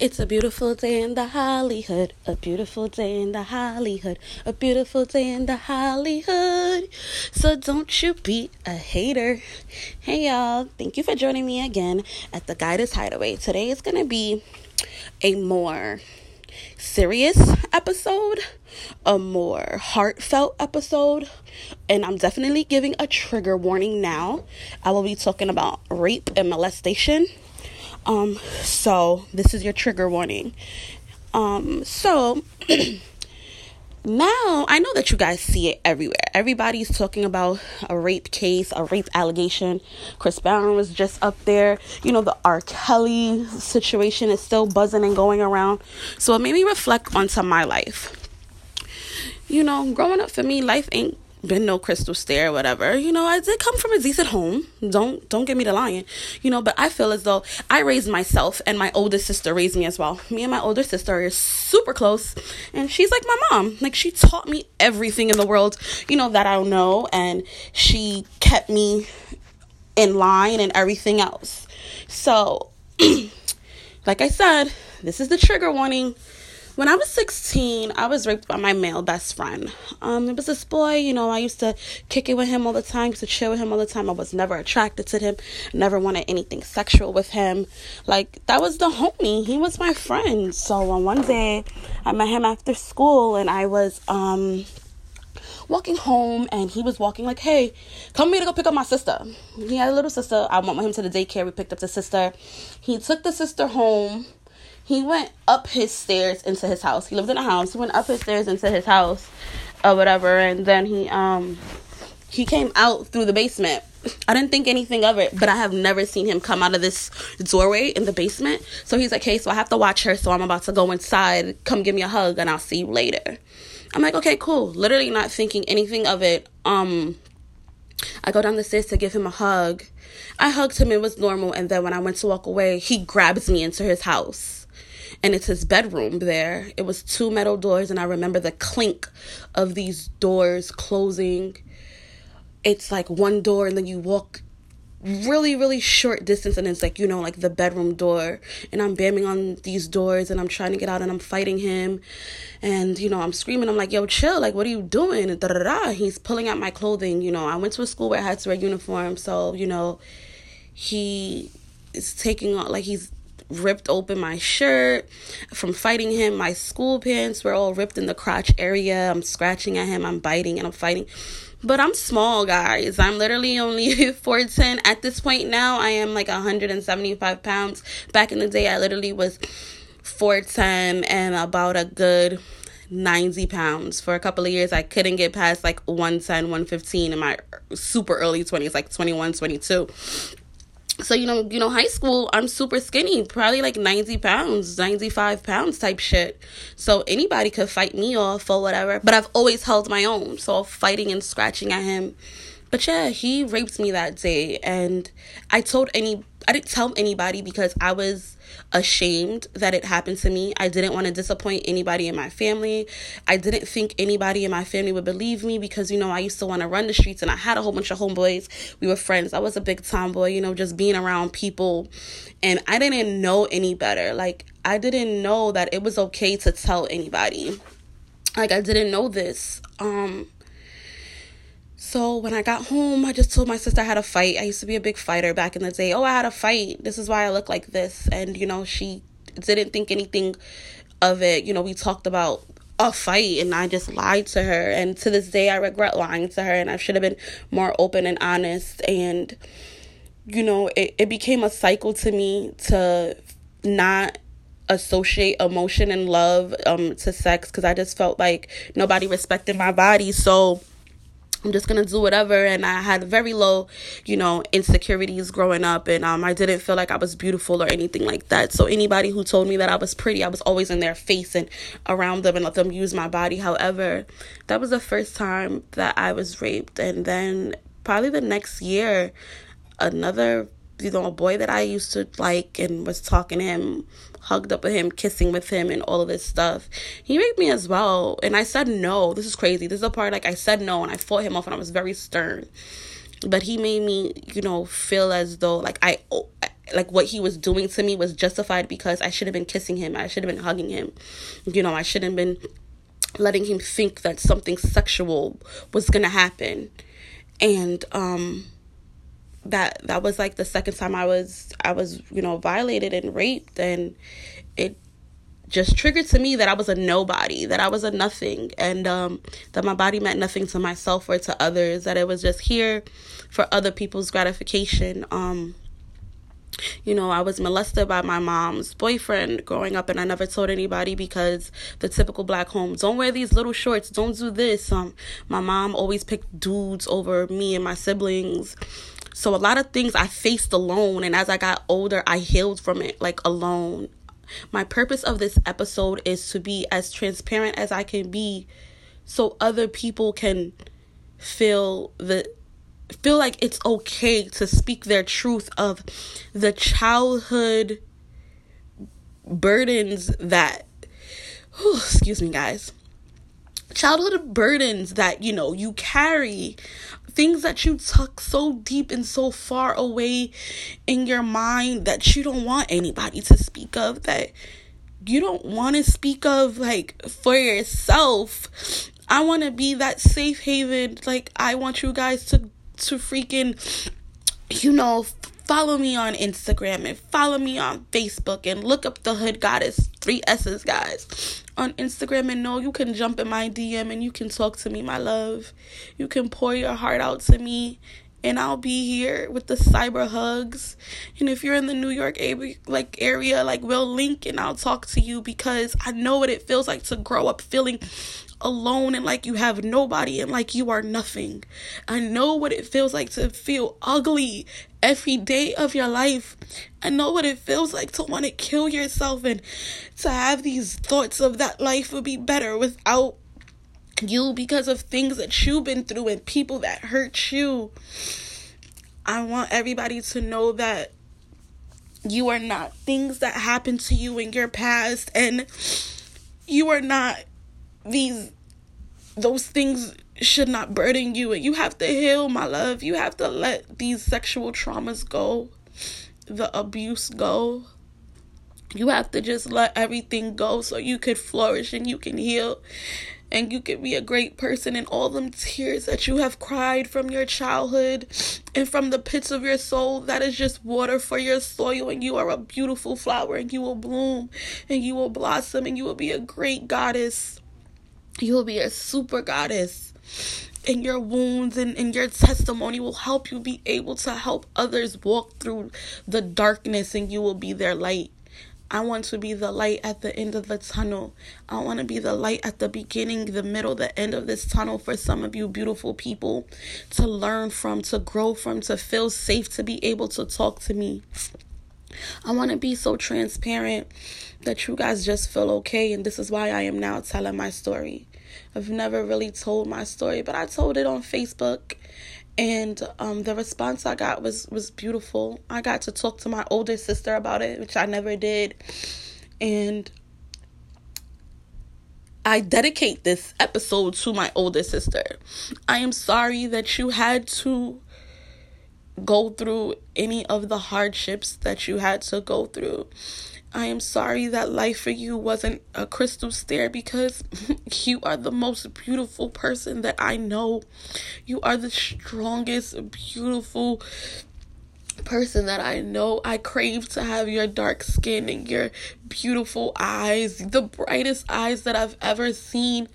It's a beautiful day in the Hollywood, a beautiful day in the Hollywood, a beautiful day in the Hollywood. So don't you be a hater. Hey y'all, thank you for joining me again at the Goddess Hideaway. Today is gonna be a more serious episode, a more heartfelt episode, and I'm definitely giving a trigger warning now. I will be talking about rape and molestation. Um, so this is your trigger warning. Um, so now I know that you guys see it everywhere. Everybody's talking about a rape case, a rape allegation. Chris Brown was just up there. You know, the R. Kelly situation is still buzzing and going around. So it made me reflect onto my life. You know, growing up for me, life ain't been no crystal stair whatever. You know i did come from a decent home. Don't don't get me to lying. You know but i feel as though i raised myself and my older sister raised me as well. Me and my older sister are super close and she's like my mom. Like she taught me everything in the world you know that i know and she kept me in line and everything else. So like i said this is the trigger warning when I was 16, I was raped by my male best friend. Um, it was this boy, you know, I used to kick it with him all the time, used to chill with him all the time. I was never attracted to him, never wanted anything sexual with him. Like, that was the homie. He was my friend. So um, one day, I met him after school, and I was, um, walking home and he was walking like, hey, come me to go pick up my sister. He had a little sister. I went with him to the daycare. We picked up the sister. He took the sister home he went up his stairs into his house. He lived in a house. He went up his stairs into his house or whatever and then he um he came out through the basement. I didn't think anything of it, but I have never seen him come out of this doorway in the basement. So he's like, "Hey, so I have to watch her, so I'm about to go inside. Come give me a hug and I'll see you later." I'm like, "Okay, cool." Literally not thinking anything of it. Um I go down the stairs to give him a hug. I hugged him, it was normal, and then when I went to walk away, he grabs me into his house and it's his bedroom there. It was two metal doors, and I remember the clink of these doors closing. It's like one door, and then you walk really really short distance and it's like you know like the bedroom door. And i'm banging on these doors and i'm trying to get out and i'm fighting him. And you know i'm screaming. I'm like yo chill. Like what are you doing? Da, da, da. he's pulling out my clothing you know. I went to a school where i had to wear uniform so you know he is taking on like he's ripped open my shirt from fighting him. My school pants were all ripped in the crotch area. I'm scratching at him, I'm biting, and I'm fighting. But I'm small, guys. I'm literally only 4'10. At this point now, I am like 175 pounds. Back in the day, I literally was 4'10 and about a good 90 pounds for a couple of years i couldn't get past like 110 115 in my super early 20s like 21 22 so you know you know high school i'm super skinny probably like 90 pounds 95 pounds type shit. So anybody could fight me off or whatever but i've always held my own. So fighting and scratching at him but yeah he raped me that day and i told any i didn't tell anybody because i was ashamed that it happened to me. I didn't want to disappoint anybody in my family. I didn't think anybody in my family would believe me because, you know, I used to want to run the streets and I had a whole bunch of homeboys. We were friends. I was a big tomboy, you know, just being around people. And I didn't know any better. Like, I didn't know that it was okay to tell anybody. Like, I didn't know this. Um, so when I got home, I just told my sister I had a fight. I used to be a big fighter back in the day. Oh, I had a fight. This is why I look like this. And, you know, she didn't think anything of it. You know, we talked about a fight and I just lied to her. And to this day, I regret lying to her. And I should have been more open and honest. And, you know, it, it became a cycle to me to not associate emotion and love um to sex because I just felt like nobody respected my body. So I'm just gonna do whatever. And I had very low, you know, insecurities growing up, and um, I didn't feel like I was beautiful or anything like that. So anybody who told me that I was pretty, I was always in their face and around them and let them use my body. However, that was the first time that I was raped, and then probably the next year, another you know, a boy that I used to like and was talking to him, hugged up with him, kissing with him, and all of this stuff. He raped me as well. And I said no. This is crazy. This is a part like I said no and I fought him off and I was very stern. But he made me, you know, feel as though like I like what he was doing to me was justified because I should have been kissing him. I should have been hugging him. You know, I shouldn't have been letting him think that something sexual was to happen. And um that that was like the second time I was I was, you know, violated and raped and it just triggered to me that I was a nobody, that I was a nothing, and um, that my body meant nothing to myself or to others, that it was just here for other people's gratification. Um, you know, I was molested by my mom's boyfriend growing up, and I never told anybody because the typical black home don't wear these little shorts, don't do this. Um, my mom always picked dudes over me and my siblings. So a lot of things I faced alone, and as I got older, I healed from it like alone. My purpose of this episode is to be as transparent as I can be so other people can feel the feel like it's okay to speak their truth of the childhood burdens that whew, excuse me guys childhood burdens that you know you carry things that you tuck so deep and so far away in your mind that you don't want anybody to speak of that you don't want to speak of like for yourself. I want to be that safe haven. Like i want you guys to to freaking, you know, follow me on Instagram and follow me on Facebook and look up the Hood Goddess, three S's, guys, on Instagram and know you can jump in my DM and you can talk to me, my love. You can pour your heart out to me and I'll be here with the cyber hugs. And if you're in the New York area, like area, like we'll link and I'll talk to you because I know what it feels like to grow up feeling alone and like you have nobody and like you are nothing. I know what it feels like to feel ugly every day of your life. I know what it feels like to want to kill yourself and to have these thoughts of that life would be better without you because of things that you've been through and people that hurt you. I want everybody to know that you are not things that happened to you in your past and you are not these those things should not burden you and you have to heal my love. You have to let these sexual traumas go the abuse go. You have to just let everything go so you could flourish and you can heal and you can be a great person and all them tears that you have cried from your childhood and from the pits of your soul that is just water for your soil and you are a beautiful flower and you will bloom and you will blossom and you will be a great goddess you will be a super goddess. And your wounds and, and your testimony will help you be able to help others walk through the darkness and you will be their light. I want to be the light at the end of the tunnel. I want to be the light at the beginning, the middle, the end of this tunnel for some of you beautiful people to learn from, to grow from, to feel safe, to be able to talk to me. I want to be so transparent that you guys just feel okay, and this is why I am now telling my story. I've never really told my story, but I told it on Facebook and um, the response I got was was beautiful. I got to talk to my older sister about it, which I never did, and I dedicate this episode to my older sister. I am sorry that you had to go through any of the hardships that you had to go through. I am sorry that life for you wasn't a crystal stair because you are the most beautiful person that I know. You are the strongest, beautiful person that I know. I crave to have your dark skin and your beautiful eyes, the brightest eyes that I've ever seen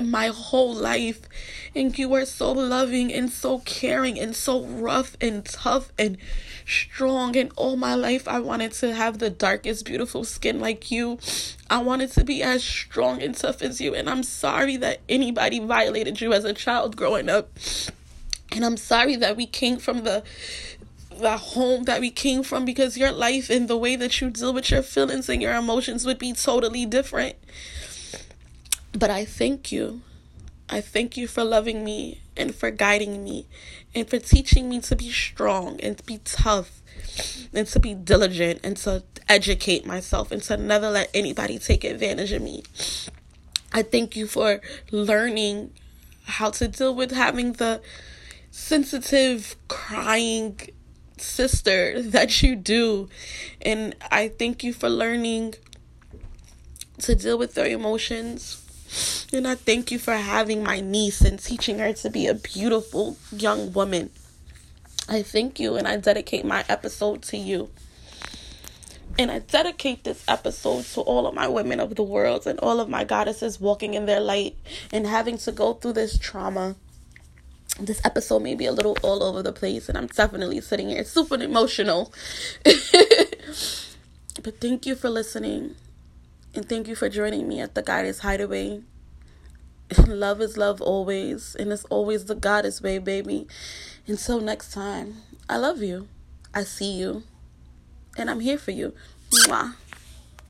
my whole life. And you are so loving and so caring and so rough and tough and strong. And all my life, I wanted to have the darkest, beautiful skin like you. I wanted to be as strong and tough as you. And I'm sorry that anybody violated you as a child growing up. And I'm sorry that we came from the the home that we came from because your life and the way that you deal with your feelings and your emotions would be totally different. But I thank you. I thank you for loving me and for guiding me and for teaching me to be strong and to be tough and to be diligent and to educate myself and to never let anybody take advantage of me. I thank you for learning how to deal with having the sensitive, crying sister that you do. And I thank you for learning to deal with their emotions. And I thank you for having my niece and teaching her to be a beautiful young woman. I thank you and I dedicate my episode to you. And I dedicate this episode to all of my women of the world and all of my goddesses walking in their light and having to go through this trauma. This episode may be a little all over the place, and I'm definitely sitting here super emotional. but thank you for listening. And thank you for joining me at the Goddess Hideaway. love is love always, and it's always the Goddess way, baby. Until next time, I love you. I see you and I'm here for you. Mwah.